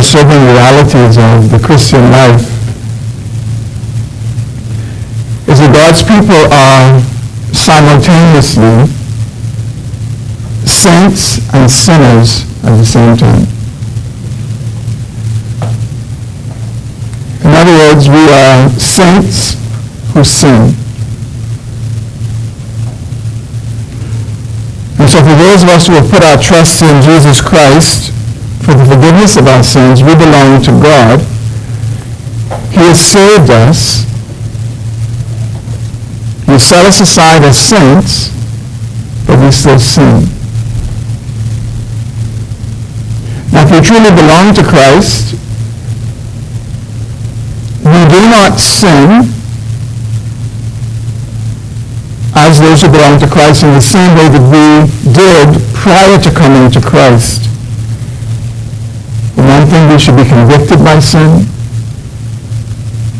the sobering realities of the Christian life is that God's people are simultaneously saints and sinners at the same time. In other words, we are saints who sin. And so for those of us who have put our trust in Jesus Christ for the forgiveness of our sins, we belong to God. He has saved us. He set us aside as saints, but we still sin. Now, if we truly belong to Christ, we do not sin as those who belong to Christ in the same way that we did prior to coming to Christ. One thing, we should be convicted by sin,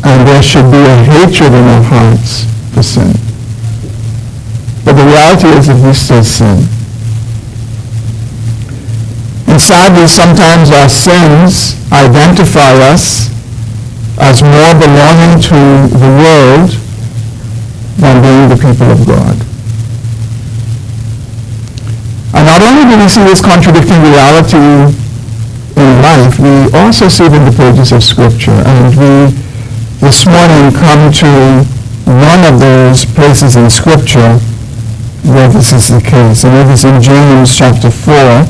and there should be a hatred in our hearts for sin. But the reality is that we still sin. And sadly, sometimes our sins identify us as more belonging to the world than being the people of God. And not only do we see this contradicting reality life, we also see it in the pages of Scripture. And we this morning come to one of those places in Scripture where this is the case. And it is in James chapter 4,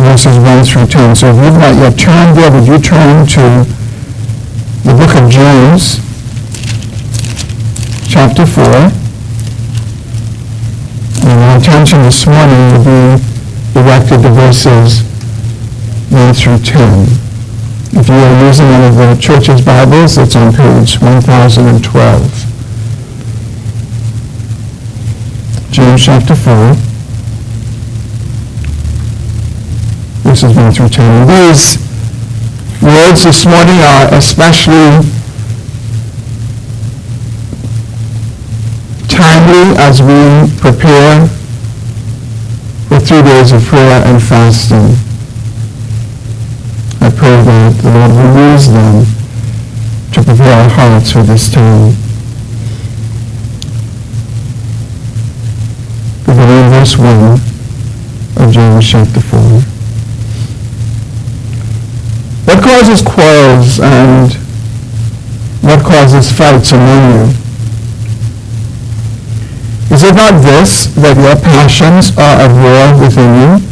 verses 1 through 10. So if you've not yet turned there, would you turn to the book of James, chapter 4. And our attention this morning will be directed to verses 1 through 10. If you are using one of the church's Bibles, it's on page 1012. James chapter 4. verses 1 through 10. These words this morning are especially timely as we prepare for three days of prayer and fasting. Pray that the Lord will use them to prepare our hearts for this time. Beginning in verse 1 of James chapter 4. What causes quarrels and what causes fights among you? Is it not this, that your passions are at war within you?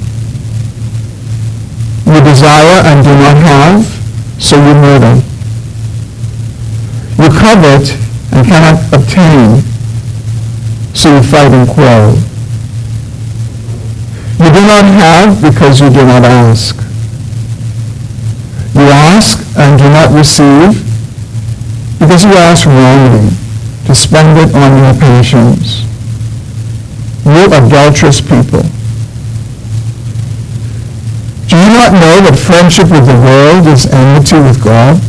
Desire and do not have, so you murder. You covet and cannot obtain, so you fight and quarrel. You do not have because you do not ask. You ask and do not receive because you ask wrongly to spend it on your passions. You adulterous people. Do you not know that friendship with the world is enmity with God?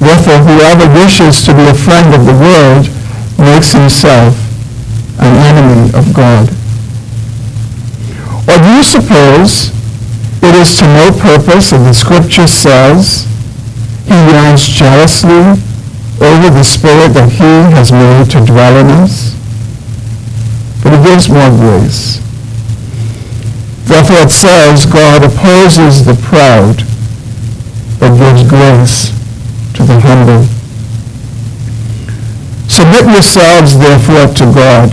Therefore, whoever wishes to be a friend of the world makes himself an enemy of God. Or do you suppose it is to no purpose, and the scripture says, he yearns jealously over the spirit that he has made to dwell in us. But he gives more grace. Therefore it says, God opposes the proud, but gives grace to the humble. Submit yourselves, therefore, to God.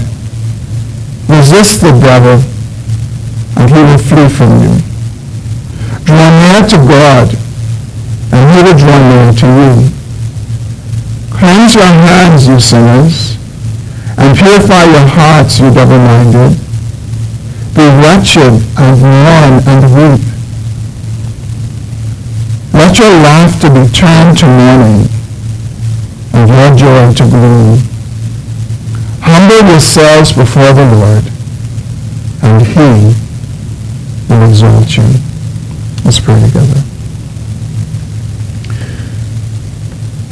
Resist the devil, and he will flee from you. Draw near to God, and he will draw near to you. Cleanse your hands, you sinners, and purify your hearts, you double-minded. Be wretched and mourn and weep. Let your laughter be turned to mourning, and your joy to gloom. Humble yourselves before the Lord, and he will exalt you. Let's pray together.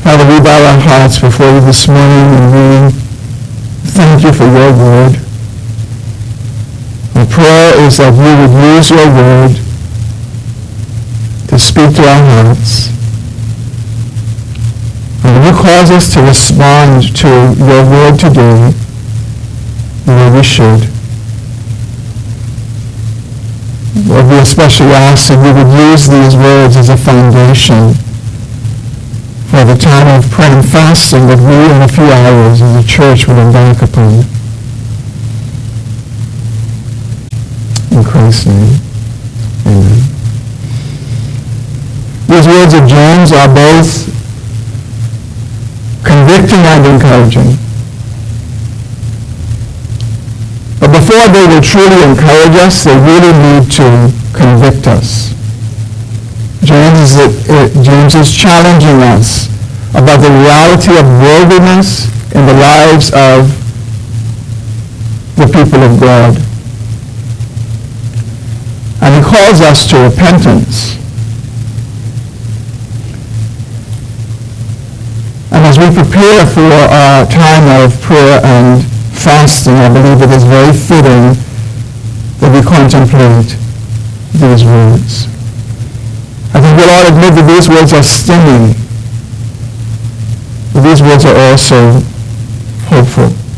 Father, we bow our hearts before you this morning and we thank you for your word. Prayer is that you would use your word to speak to our hearts. And you cause us to respond to your word today the way we should. Lord, we especially ask that we would use these words as a foundation for the time of prayer and fasting that we in a few hours as a church will embark upon. In Christ's name, amen. These words of James are both convicting and encouraging. But before they will truly encourage us, they really need to convict us. James is, uh, James is challenging us about the reality of worldliness in the lives of the people of God. Calls us to repentance. And as we prepare for our time of prayer and fasting, I believe it is very fitting that we contemplate these words. I think we'll all admit that these words are stinging. But these words are also hopeful.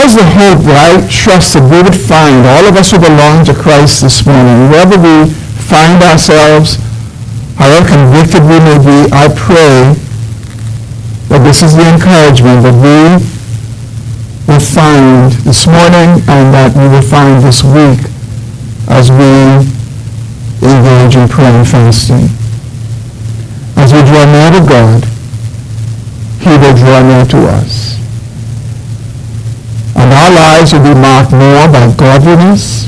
Here's the hope that I trust that we would find, all of us who belong to Christ this morning, wherever we find ourselves, however convicted we may be, I pray that this is the encouragement that we will find this morning and that we will find this week as we engage in prayer and fasting. As we draw near to God, he will draw near to us. Our lives will be marked more by godliness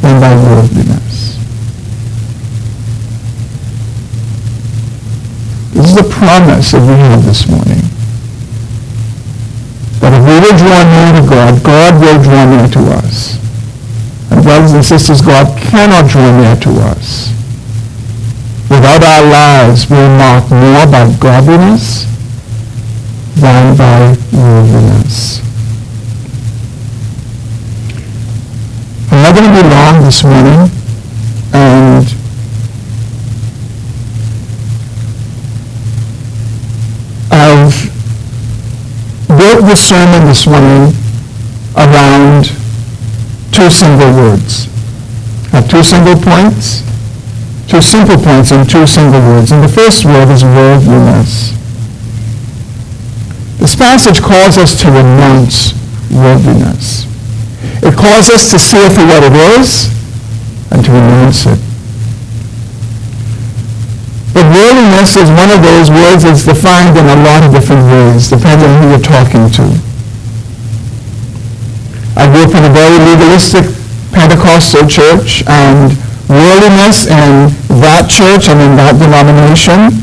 than by worldliness. This is the promise that we have this morning. That if we will draw near to God, God will draw near to us. And brothers and sisters, God cannot draw near to us without our lives being marked more by godliness than by worldliness. I'm not going to be long this morning, and I've built the sermon this morning around two single words. I have two single points, two simple points and two single words. And the first word is worldliness. This passage calls us to renounce worldliness. It calls us to see for what it is and to renounce it. But worldliness is one of those words that's defined in a lot of different ways, depending on who you're talking to. I grew up in a very legalistic Pentecostal church, and worldliness in that church and in that denomination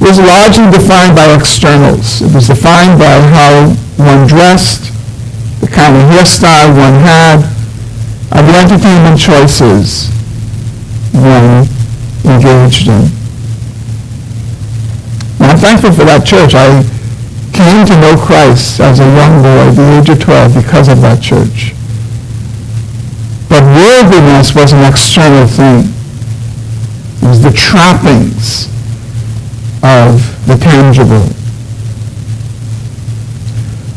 was largely defined by externals. It was defined by how one dressed, the kind of hairstyle one had, and the entertainment choices one engaged in. Now, I'm thankful for that church. I came to know Christ as a young boy the age of 12 because of that church. But worldliness was an external thing. It was the trappings of the tangible.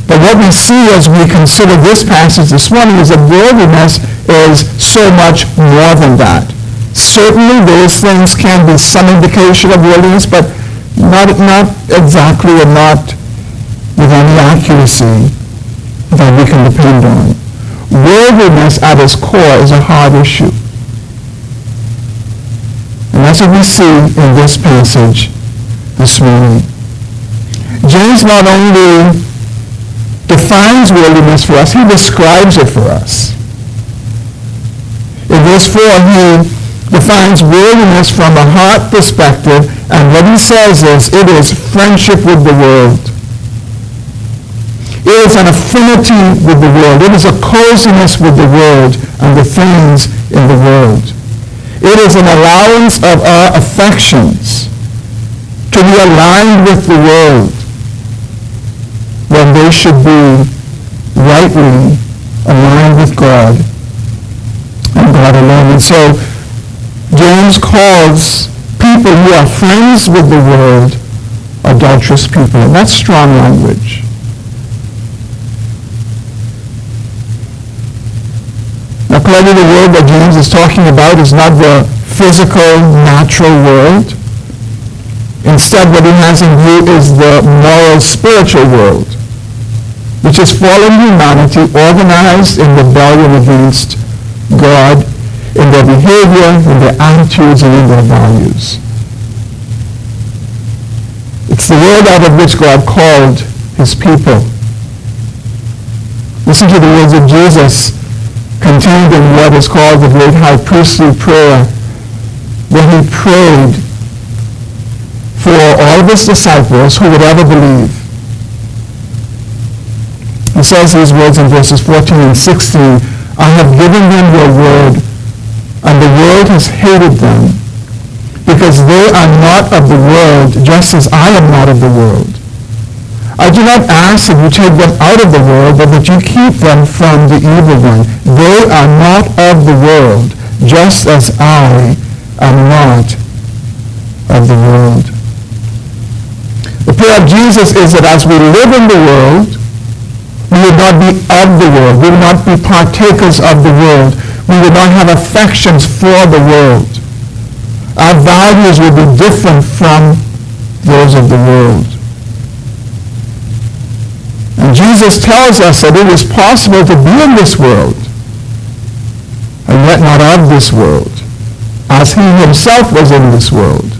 But what we see as we consider this passage this morning is that worldliness is so much more than that. Certainly those things can be some indication of worldliness, but not, not exactly and not with any accuracy that we can depend on. Worldliness at its core is a hard issue. And that's what we see in this passage this morning. James not only defines worldliness for us, he describes it for us. In verse 4, he defines worldliness from a heart perspective, and what he says is it is friendship with the world. It is an affinity with the world. It is a coziness with the world and the things in the world. It is an allowance of our affections to be aligned with the world when they should be rightly aligned with God and God alone. And so James calls people who are friends with the world adulterous people. And that's strong language. Now clearly the world that James is talking about is not the physical, natural world. Instead, what he has in view is the moral, spiritual world, which has fallen humanity organized in rebellion against God in their behavior, in their attitudes, and in their values. It's the world out of which God called his people. Listen to the words of Jesus contained in what is called the great high priestly prayer, where he prayed for all of his disciples who would ever believe. He says these words in verses 14 and 16, I have given them your word, and the world has hated them, because they are not of the world, just as I am not of the world. I do not ask that you take them out of the world, but that you keep them from the evil one. They are not of the world, just as I am not of the world. The prayer of Jesus is that as we live in the world, we will not be of the world. We will not be partakers of the world. We will not have affections for the world. Our values will be different from those of the world. And Jesus tells us that it is possible to be in this world and yet not of this world, as he himself was in this world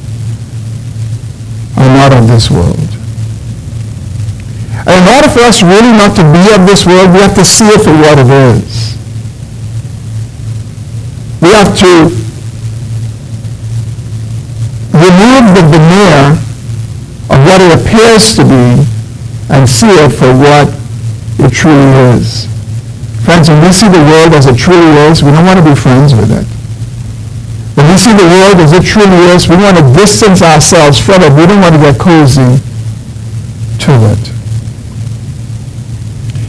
and not of this world. In order for us really not to be of this world, we have to see it for what it is. We have to remove the veneer of what it appears to be and see it for what it truly is. Friends, when we see the world as it truly is, we don't want to be friends with it. When we see the world as it truly is, we want to distance ourselves from it. We don't want to get cozy to it.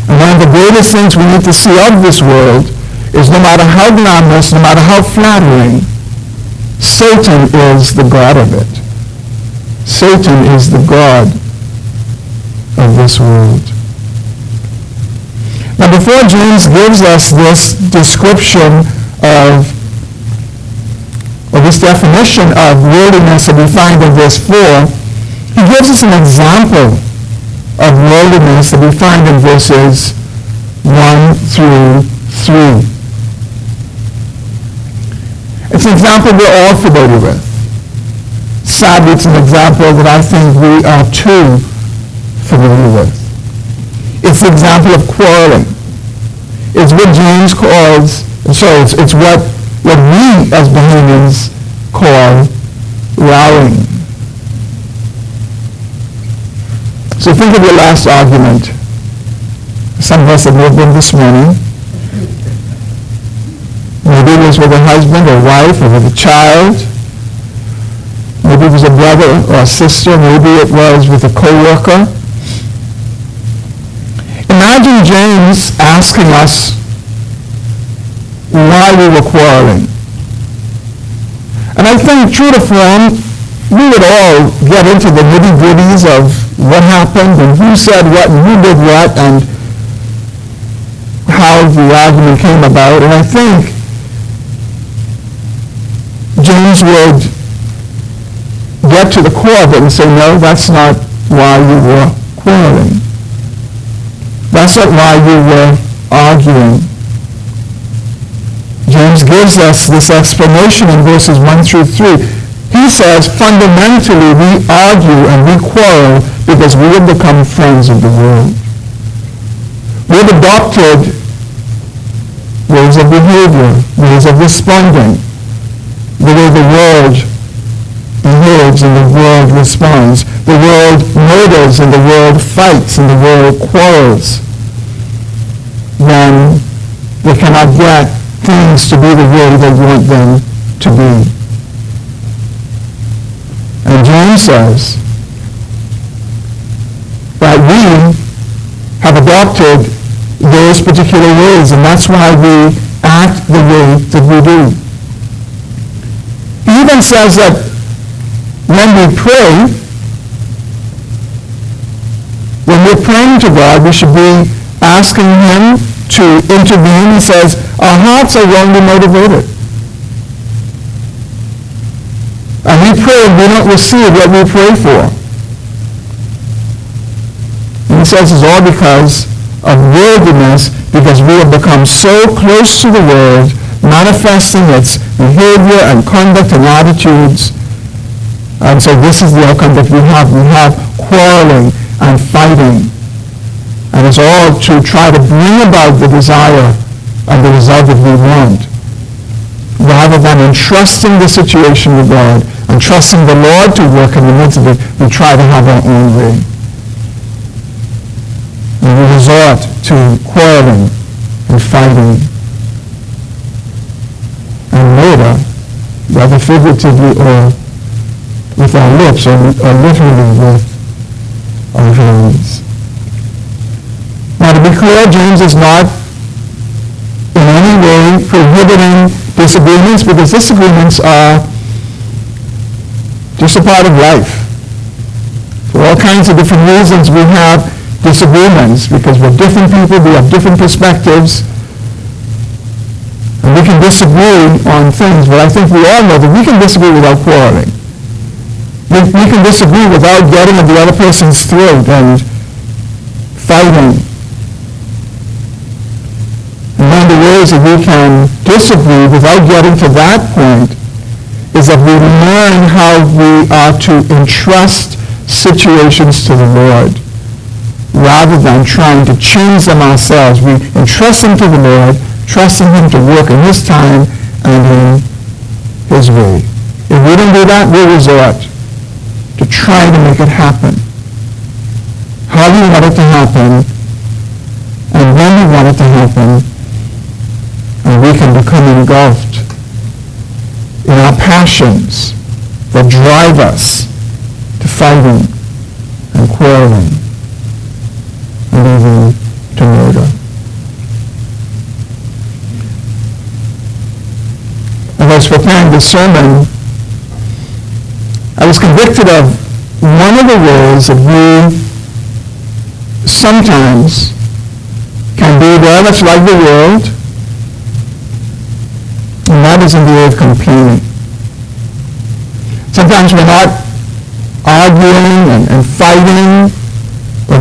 And one of the greatest things we need to see of this world is no matter how glamorous, no matter how flattering, Satan is the God of it. Satan is the God of this world. Now before James gives us this description of or this definition of worldliness that we find in verse 4, he gives us an example of worldliness that we find in verses 1 through 3. It's an example we're all familiar with. Sadly, it's an example that I think we are too familiar with. It's the example of quarreling. It's what James calls, so it's, it's what what we as Bohemians call rowing. So think of your last argument. Some of us have lived in this morning. Maybe it was with a husband or wife or with a child. Maybe it was a brother or a sister. Maybe it was with a co-worker. Imagine James asking us why we were quarreling. And I think true to form, we would all get into the nitty-gritties of what happened and who said what and who did what and how the argument came about. And I think James would get to the core of it and say, no, that's not why you were quarreling. That's not why you were arguing. James gives us this explanation in verses 1 through 3. He says, fundamentally, we argue and we quarrel because we have become friends of the world. We've adopted ways of behavior, ways of responding, the way the world behaves and the world responds. The world murders and the world fights and the world quarrels. Then they cannot get things to be the way they want them to be. And James says that we have adopted those particular ways, and that's why we act the way that we do. He even says that when we pray, when we're praying to God, we should be asking Him to intervene. He says, our hearts are wrongly motivated. And we pray and we don't receive what we pray for. And he says it's all because of worldliness, because we have become so close to the world, manifesting its behavior and conduct and attitudes. And so this is the outcome that we have. We have quarreling and fighting. And it's all to try to bring about the desire and the result that we want. Rather than entrusting the situation with God and trusting the Lord to work in the midst of it, we try to have our own way resort to quarreling and fighting. And later, whether figuratively or with our lips or, or literally with our hands. Now to be clear, James is not in any way prohibiting disagreements because disagreements are just a part of life. For all kinds of different reasons we have disagreements because we're different people, we have different perspectives, and we can disagree on things, but I think we all know that we can disagree without quarreling. We, we can disagree without getting at the other person's throat and fighting. And one of the ways that we can disagree without getting to that point is that we learn how we are to entrust situations to the Lord rather than trying to change them ourselves. We entrust them to the Lord, trusting Him to work in His time and in His way. If we don't do that, we'll resort to trying to make it happen. How do we want it to happen, and when we want it to happen, and we can become engulfed in our passions that drive us to fighting and quarreling to murder. As preparing this sermon, I was convicted of one of the ways that we sometimes can be very much like the world, and that is in the way of complaining. Sometimes we're not arguing and, and fighting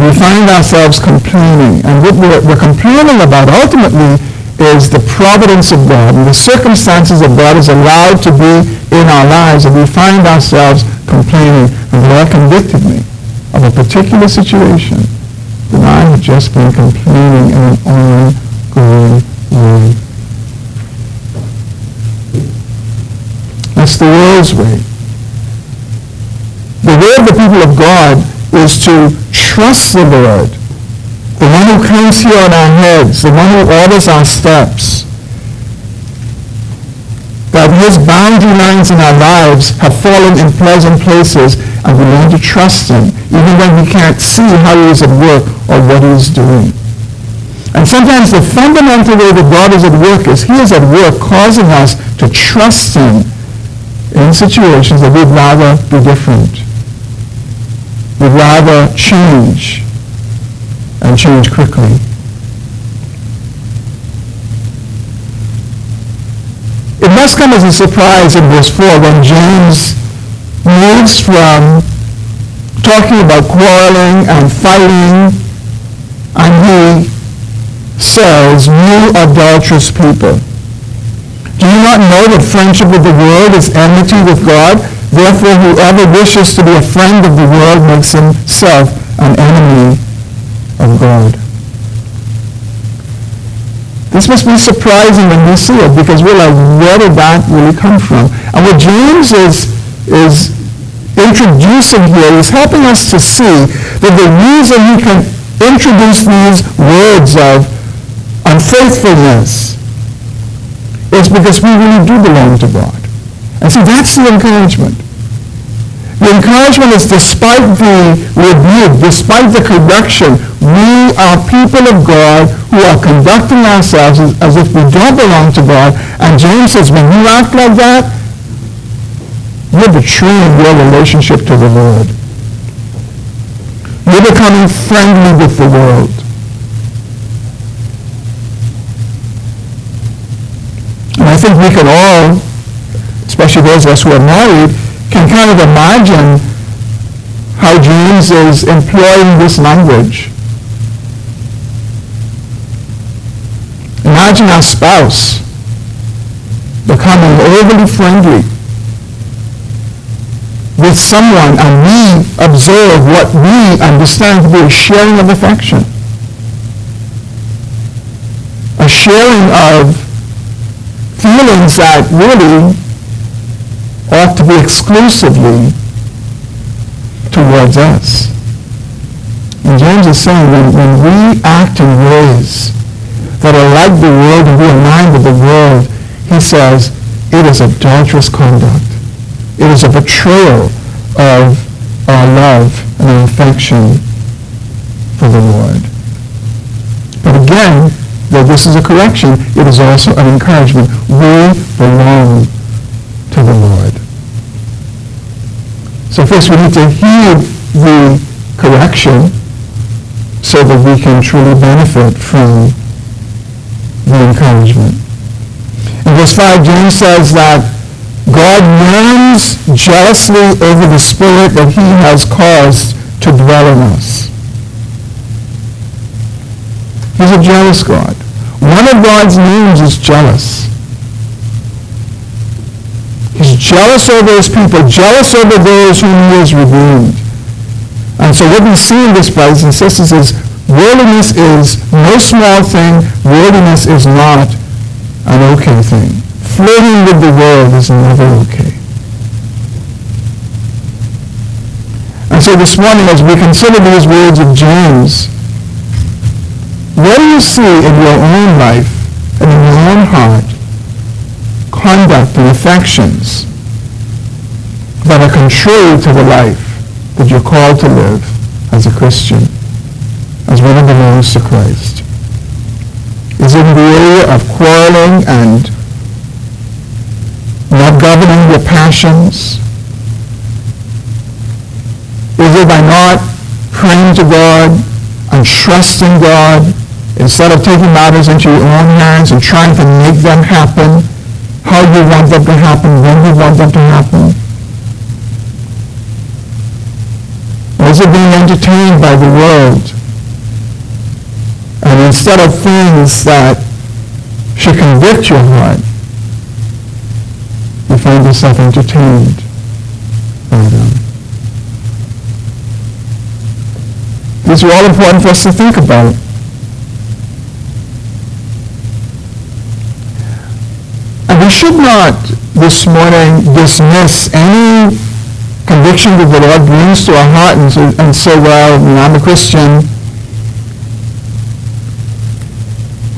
we find ourselves complaining. And what we're, we're complaining about ultimately is the providence of God and the circumstances that God is allowed to be in our lives. And we find ourselves complaining. And the Lord convicted me of a particular situation that I had just been complaining in an ongoing way. That's the world's way. The way of the people of God is to trust the Lord, the one who comes here on our heads, the one who orders our steps, that his boundary lines in our lives have fallen in pleasant places and we learn to trust him even when we can't see how he is at work or what he is doing. And sometimes the fundamental way that God is at work is he is at work causing us to trust him in situations that we'd rather be different would rather change and change quickly. It must come as a surprise in verse 4 when James moves from talking about quarreling and fighting and he says, you adulterous people. Do you not know that friendship with the world is enmity with God? Therefore, whoever wishes to be a friend of the world makes himself an enemy of God. This must be surprising when we see it because we're like, where did that really come from? And what James is, is introducing here is helping us to see that the reason he can introduce these words of unfaithfulness is because we really do belong to God. And see, that's the encouragement. The encouragement is despite the rebuke, despite the correction, we are people of God who are conducting ourselves as, as if we don't belong to God. And James says, when you act like that, you're betraying your relationship to the Lord. You're becoming friendly with the world. And I think we can all, especially those of us who are married, can kind of imagine how James is employing this language. Imagine our spouse becoming overly friendly with someone and we observe what we understand to be a sharing of affection. A sharing of feelings that really ought to be exclusively towards us. And James is saying when, when we act in ways that are like the world and we align with the world, he says it is adulterous conduct. It is a betrayal of our love and our affection for the Lord. But again, though this is a correction, it is also an encouragement. We belong to the Lord. So first we need to heed the correction so that we can truly benefit from the encouragement. In verse 5, James says that God yearns jealously over the Spirit that he has caused to dwell in us. He's a jealous God. One of God's names is jealous. Jealous over his people, jealous over those whom he has redeemed. And so what we see in this, brothers and sisters, is worldliness is no small thing. Worldliness is not an okay thing. Flirting with the world is never okay. And so this morning, as we consider these words of James, what do you see in your own life and in your own heart conduct and affections that are contrary to the life that you're called to live as a Christian, as one who belongs to Christ? Is in the area of quarreling and not governing your passions? Is it by not praying to God and trusting God instead of taking matters into your own hands and trying to make them happen? how you want them to happen, when you want them to happen? Or is being entertained by the world? And instead of things that should convict your heart, you find yourself entertained by them. These are all important for us to think about. And we should not this morning dismiss any conviction that the Lord brings to our heart and, and say, well, I'm a Christian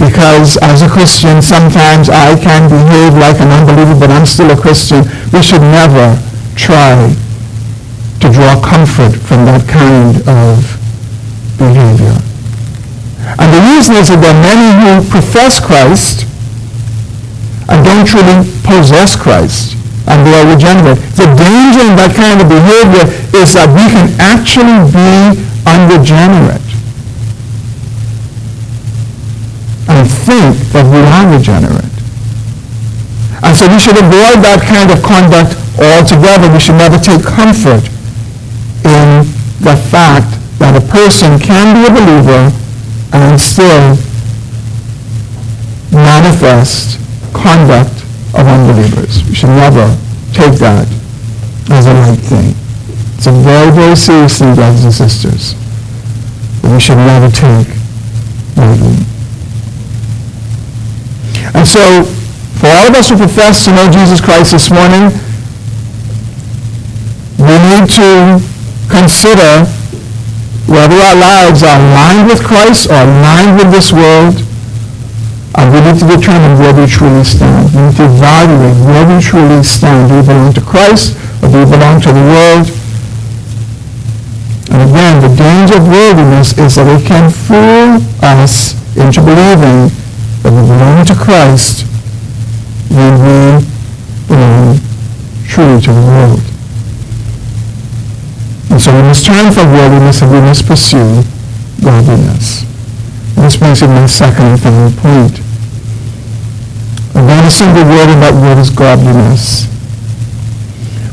because as a Christian sometimes I can behave like an unbeliever but I'm still a Christian. We should never try to draw comfort from that kind of behavior. And the reason is that there are many who profess Christ and don't truly possess Christ and they are regenerate. The danger in that kind of behavior is that we can actually be unregenerate and think that we are regenerate. And so we should avoid that kind of conduct altogether. We should never take comfort in the fact that a person can be a believer and still manifest conduct of unbelievers. We should never take that as a light thing. It's a very, very serious thing, brothers and sisters, that we should never take lightly. And so, for all of us who profess to know Jesus Christ this morning, we need to consider whether our lives are aligned with Christ or aligned with this world we need to determine where we truly stand. We need to evaluate where we truly stand. Do we belong to Christ or do we belong to the world? And again, the danger of worldliness is that it can fool us into believing that we belong to Christ when we belong truly to the world. And so we must turn from worldliness and we must pursue godliness. This brings me to my second and final point. And not a single word in that word is godliness.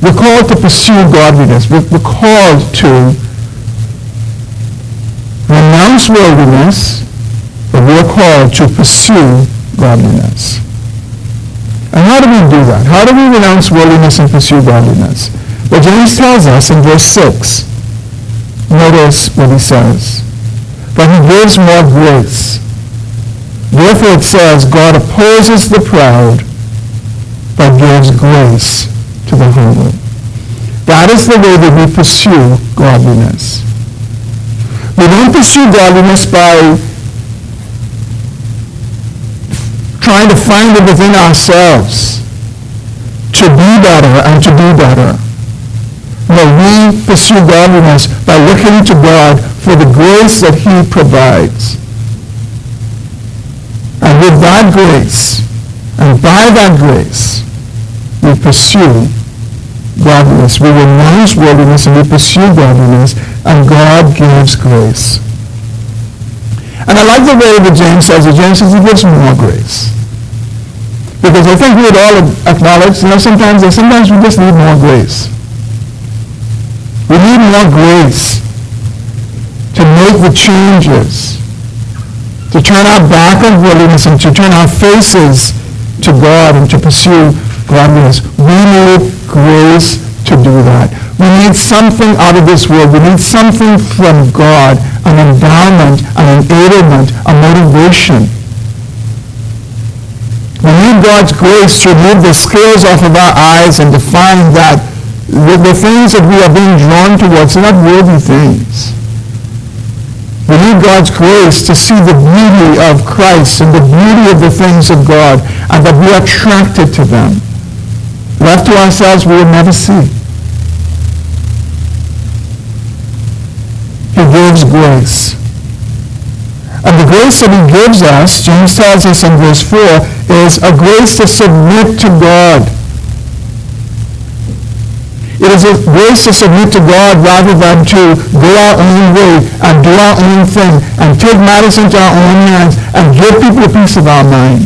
We're called to pursue godliness. We're, we're called to renounce worldliness, but we're called to pursue godliness. And how do we do that? How do we renounce worldliness and pursue godliness? Well, James tells us in verse 6, notice what he says. But he gives more grace. Therefore it says, God opposes the proud, but gives grace to the humble. That is the way that we pursue godliness. We don't pursue godliness by trying to find it within ourselves to be better and to do better. No, we pursue godliness by looking to God for the grace that he provides. With that grace, and by that grace, we pursue godliness. We renounce worldliness and we pursue godliness, and God gives grace. And I like the way that James says it. James says he gives more grace. Because I think we would all acknowledge, you know, sometimes, sometimes we just need more grace. We need more grace to make the changes, to turn our back on worldliness and to turn our faces to God and to pursue godliness. We need grace to do that. We need something out of this world. We need something from God, an endowment, an enablement, a motivation. We need God's grace to remove the scales off of our eyes and to find that the, the things that we are being drawn towards are not worthy things. We need God's grace to see the beauty of Christ and the beauty of the things of God and that we are attracted to them. Left to ourselves, we will never see. He gives grace. And the grace that he gives us, James tells us in verse 4, is a grace to submit to God. It is a grace to submit to God rather than to go our own way and do our own thing and take matters into our own hands and give people a piece of our mind.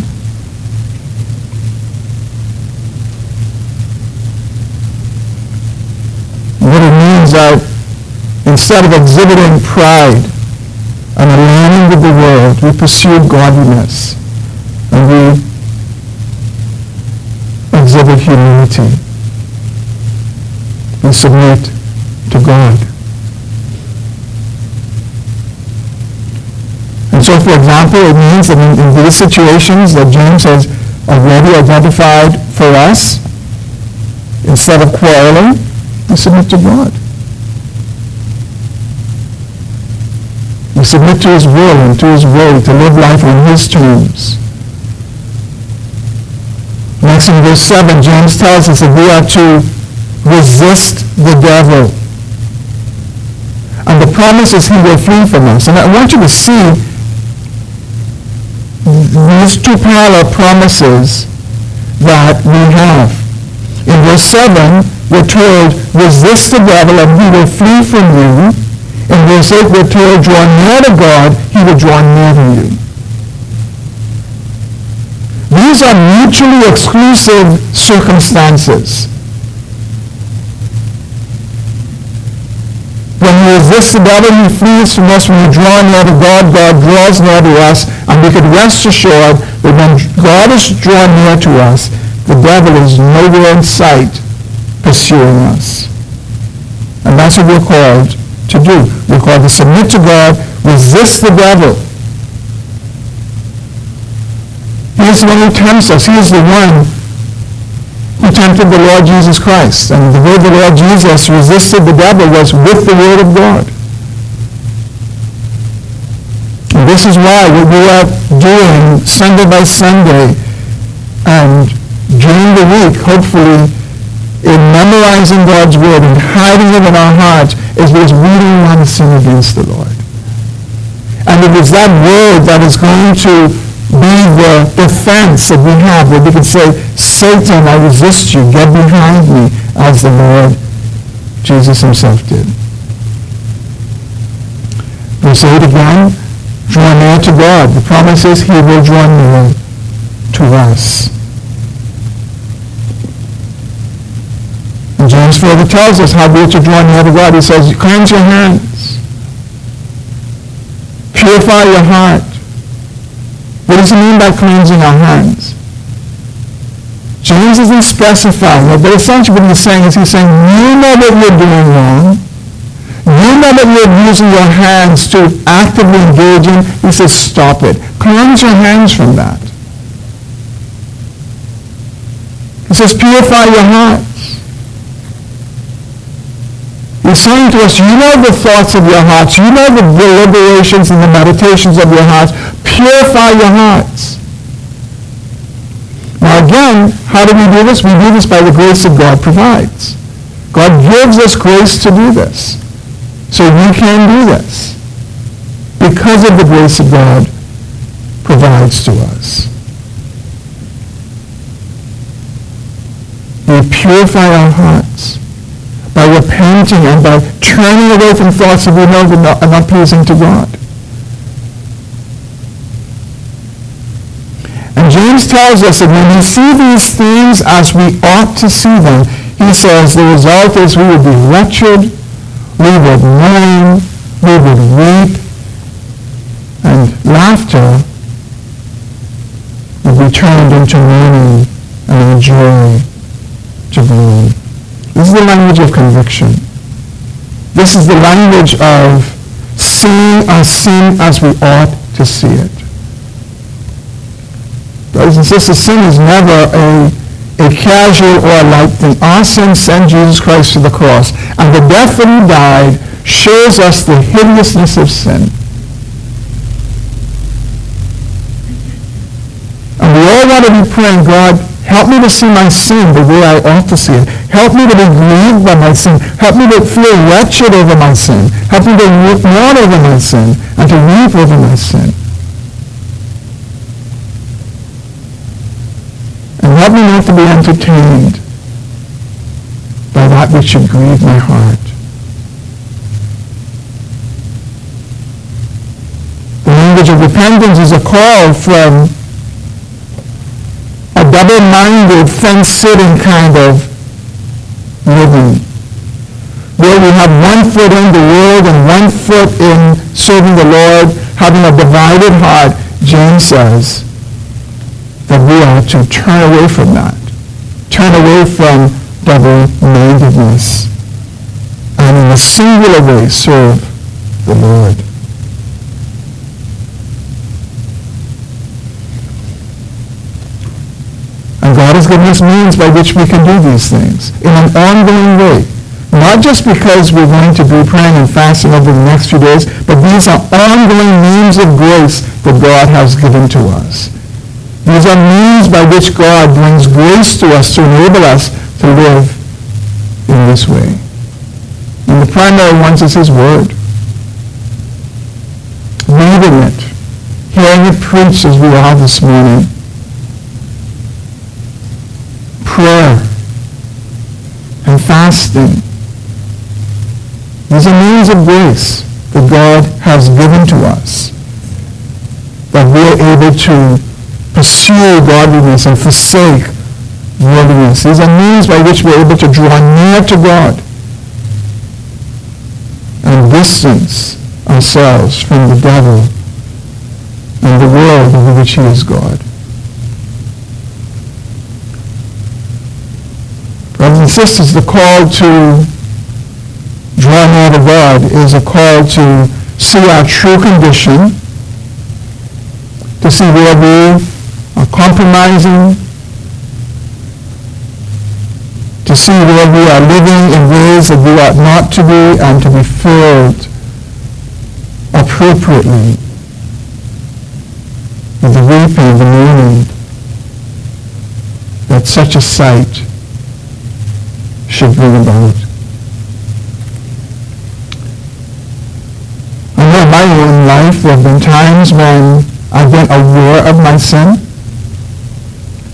What it means is that instead of exhibiting pride and aligning with the world, we pursue godliness and we exhibit humility and submit to God. And so, for example, it means that in, in these situations that James has already identified for us, instead of quarreling, we submit to God. We submit to his will and to his way to live life on his terms. Next in verse 7, James tells us that we are to resist the devil. And the promise is he will flee from us. And I want you to see these two parallel promises that we have. In verse 7, we're told, resist the devil and he will flee from you. In verse 8, we're told, draw near to God, he will draw near to you. These are mutually exclusive circumstances. When we resist the devil, he flees from us. When we draw near to God, God draws near to us. And we can rest assured that when God is drawn near to us, the devil is nowhere in sight pursuing us. And that's what we're called to do. We're called to submit to God, resist the devil. He's the one who tempts us. He is the one tempted the Lord Jesus Christ. And the way the Lord Jesus resisted the devil was with the Word of God. And this is why what we are doing Sunday by Sunday and during the week, hopefully, in memorizing God's word and hiding it in our hearts is because we don't want to sin against the Lord. And it is that word that is going to be the defense that we have, that we can say, Satan, I resist you, get behind me, as the Lord Jesus himself did. Verse 8 again, draw near to God. The promise is he will draw near to us. And James further tells us how we are to draw near to God. He says, cleanse your hands. Purify your heart. What does he mean by cleansing our hands? James isn't specifying it, but essentially what he's saying is he's saying, you know that you're doing wrong. You know that you're using your hands to actively engage in. He says, stop it. Cleanse your hands from that. He says, purify your heart. He's saying to us, you know the thoughts of your hearts. You know the deliberations and the meditations of your hearts. Purify your hearts. Now again, how do we do this? We do this by the grace that God provides. God gives us grace to do this. So we can do this because of the grace that God provides to us. We purify our hearts by repenting and by turning away from thoughts that we know are not pleasing to God. And James tells us that when we see these things as we ought to see them, he says the result is we would be wretched, we would mourn, we would weep, and laughter would be turned into mourning and joy to gloom. This is the language of conviction. This is the language of seeing our sin as we ought to see it. Brothers and sisters, sin is never a, a casual or a light thing. Our sin sent Jesus Christ to the cross, and the death that he died shows us the hideousness of sin. And we all want to be praying, God, Help me to see my sin the way I ought to see it. Help me to be grieved by my sin. Help me to feel wretched over my sin. Help me to mourn over my sin and to weep over my sin. Help me not to be entertained by that which should grieve my heart. The language of repentance is a call from a double-minded, fence-sitting kind of living. Where we have one foot in the world and one foot in serving the Lord, having a divided heart, James says that we are to turn away from that. Turn away from double-mindedness. And in a singular way serve the Lord. And God has given us means by which we can do these things in an ongoing way. Not just because we're going to be praying and fasting over the next few days, but these are ongoing means of grace that God has given to us. These are means by which God brings grace to us to enable us to live in this way. And the primary ones is His Word. Reading it, hearing it preached as we are this morning, prayer and fasting. These are means of grace that God has given to us that we are able to pursue godliness and forsake worldliness. These are means by which we're able to draw near to God and distance ourselves from the devil and the world over which he is God. Brothers and sisters, the call to draw near to God is a call to see our true condition, to see where we compromising, to see where we are living in ways that we ought not to be, and to be filled appropriately with the weeping, of the mourning, that such a sight should bring about. I know in my own life there have been times when I've been aware of my sin,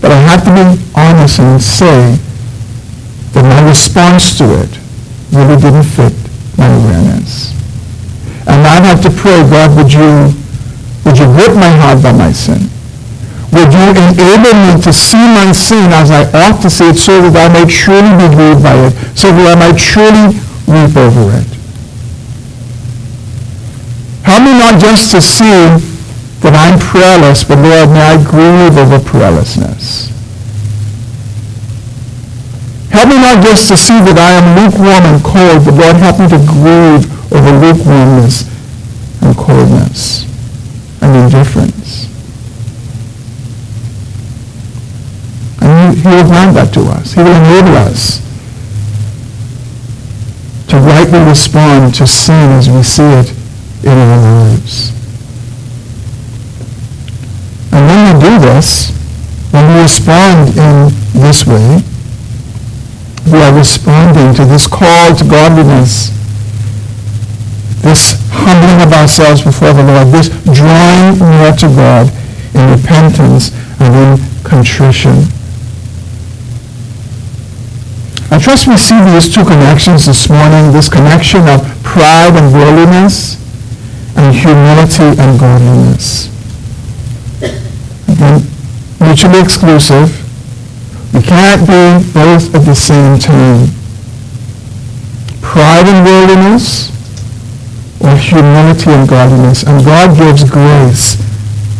but I have to be honest and say that my response to it really didn't fit my awareness. And I'd have to pray, God, would you, would you grip my heart by my sin? Would you enable me to see my sin as I ought to see it so that I may truly be grieved by it, so that I might truly weep over it? Help me not just to see that I'm prayerless, but Lord, may I grieve over prayerlessness. Help me not just to see that I am lukewarm and cold, but Lord, help me to grieve over lukewarmness and coldness and indifference. And he, will grant that to us. He will enable us to rightly respond to sin as we see it in our lives. And when we do this, when we respond in this way, we are responding to this call to godliness, this humbling of ourselves before the Lord, this drawing near to God in repentance and in contrition. I trust we see these two connections this morning, this connection of pride and worldliness and humility and godliness. Mutually exclusive. We can't be both at the same time. Pride and worldliness or humility and godliness. And God gives grace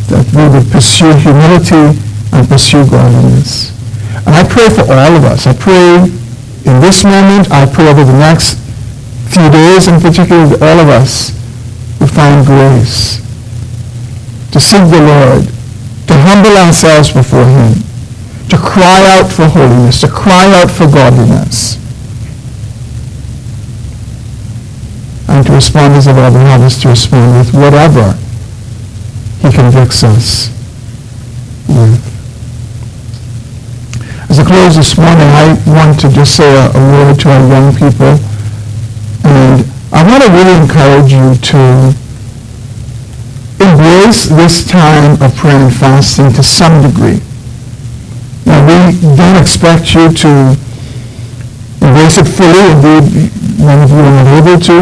that we would pursue humility and pursue godliness. And I pray for all of us. I pray in this moment, I pray over the next few days in particular that all of us will find grace to seek the Lord, humble ourselves before him, to cry out for holiness, to cry out for godliness, and to respond as the Lord us to respond with whatever he convicts us with. As I close this morning, I want to just say a, a word to our young people. And I want to really encourage you to embrace this time of prayer and fasting to some degree. Now, we don't expect you to embrace it fully. Indeed, many of you are not able to,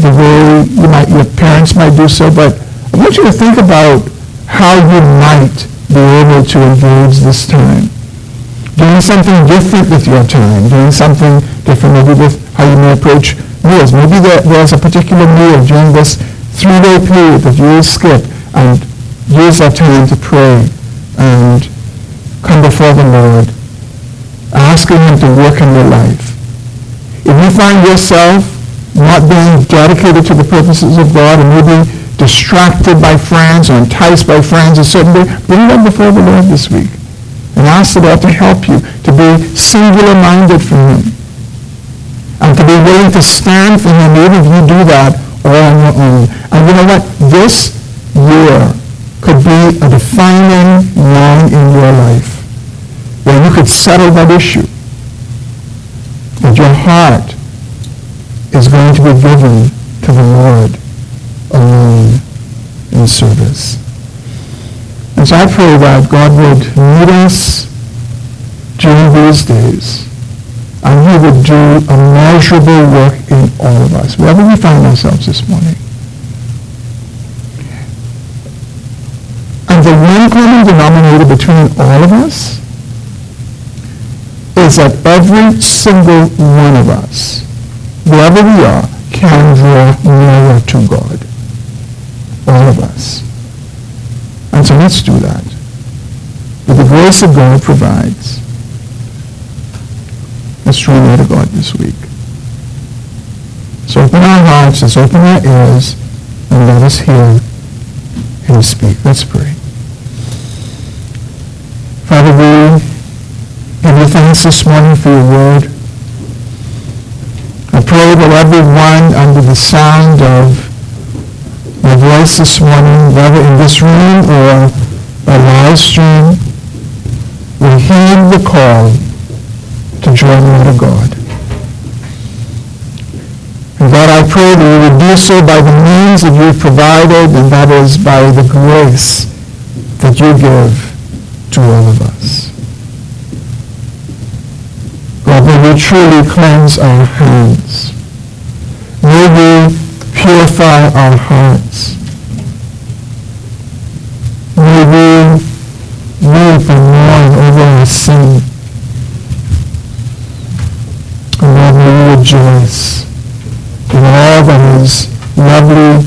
the way you might, your parents might do so. But I want you to think about how you might be able to engage this time. Doing something different with your time, doing something different maybe with how you may approach meals. Maybe there, there's a particular meal during this three-day period that you skip and use that time to pray and come before the Lord, asking Him to work in your life. If you find yourself not being dedicated to the purposes of God and maybe distracted by friends or enticed by friends a certain way, bring them before the Lord this week and ask the Lord to help you to be singular-minded for Him and to be willing to stand for Him even if you do that all on your own. And you know what? This year could be a defining line in your life where you could settle that issue. That your heart is going to be given to the Lord alone in service. And so I pray that God would meet us during these days and he would do a measurable work in all of us, wherever we find ourselves this morning. And the one common denominator between all of us is that every single one of us, wherever we are, can draw nearer to God. All of us. And so let's do that. With the grace of God provides. Let's draw near to God this week. So open our hearts, let's open our ears, and let us hear him speak. Let's pray. Father, we give you thanks this morning for your word. I pray that everyone under the sound of my voice this morning, whether in this room or a live stream, will heed the call to draw near to God. And God, I pray that you would do so by the means that you've provided, and that is by the grace that you give to all of us. God, may we truly cleanse our hands. May we purify our hearts. May we weep and mourn over our sin. Rejoice in all that is lovely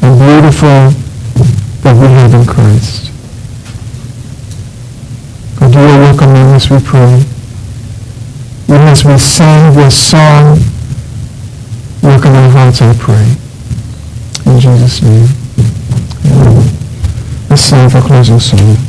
and beautiful that we have in Christ. God, do your work among us, we pray. Even as we sing this song, work in our hearts, I pray. In Jesus' name. Amen. Let's sing for closing song.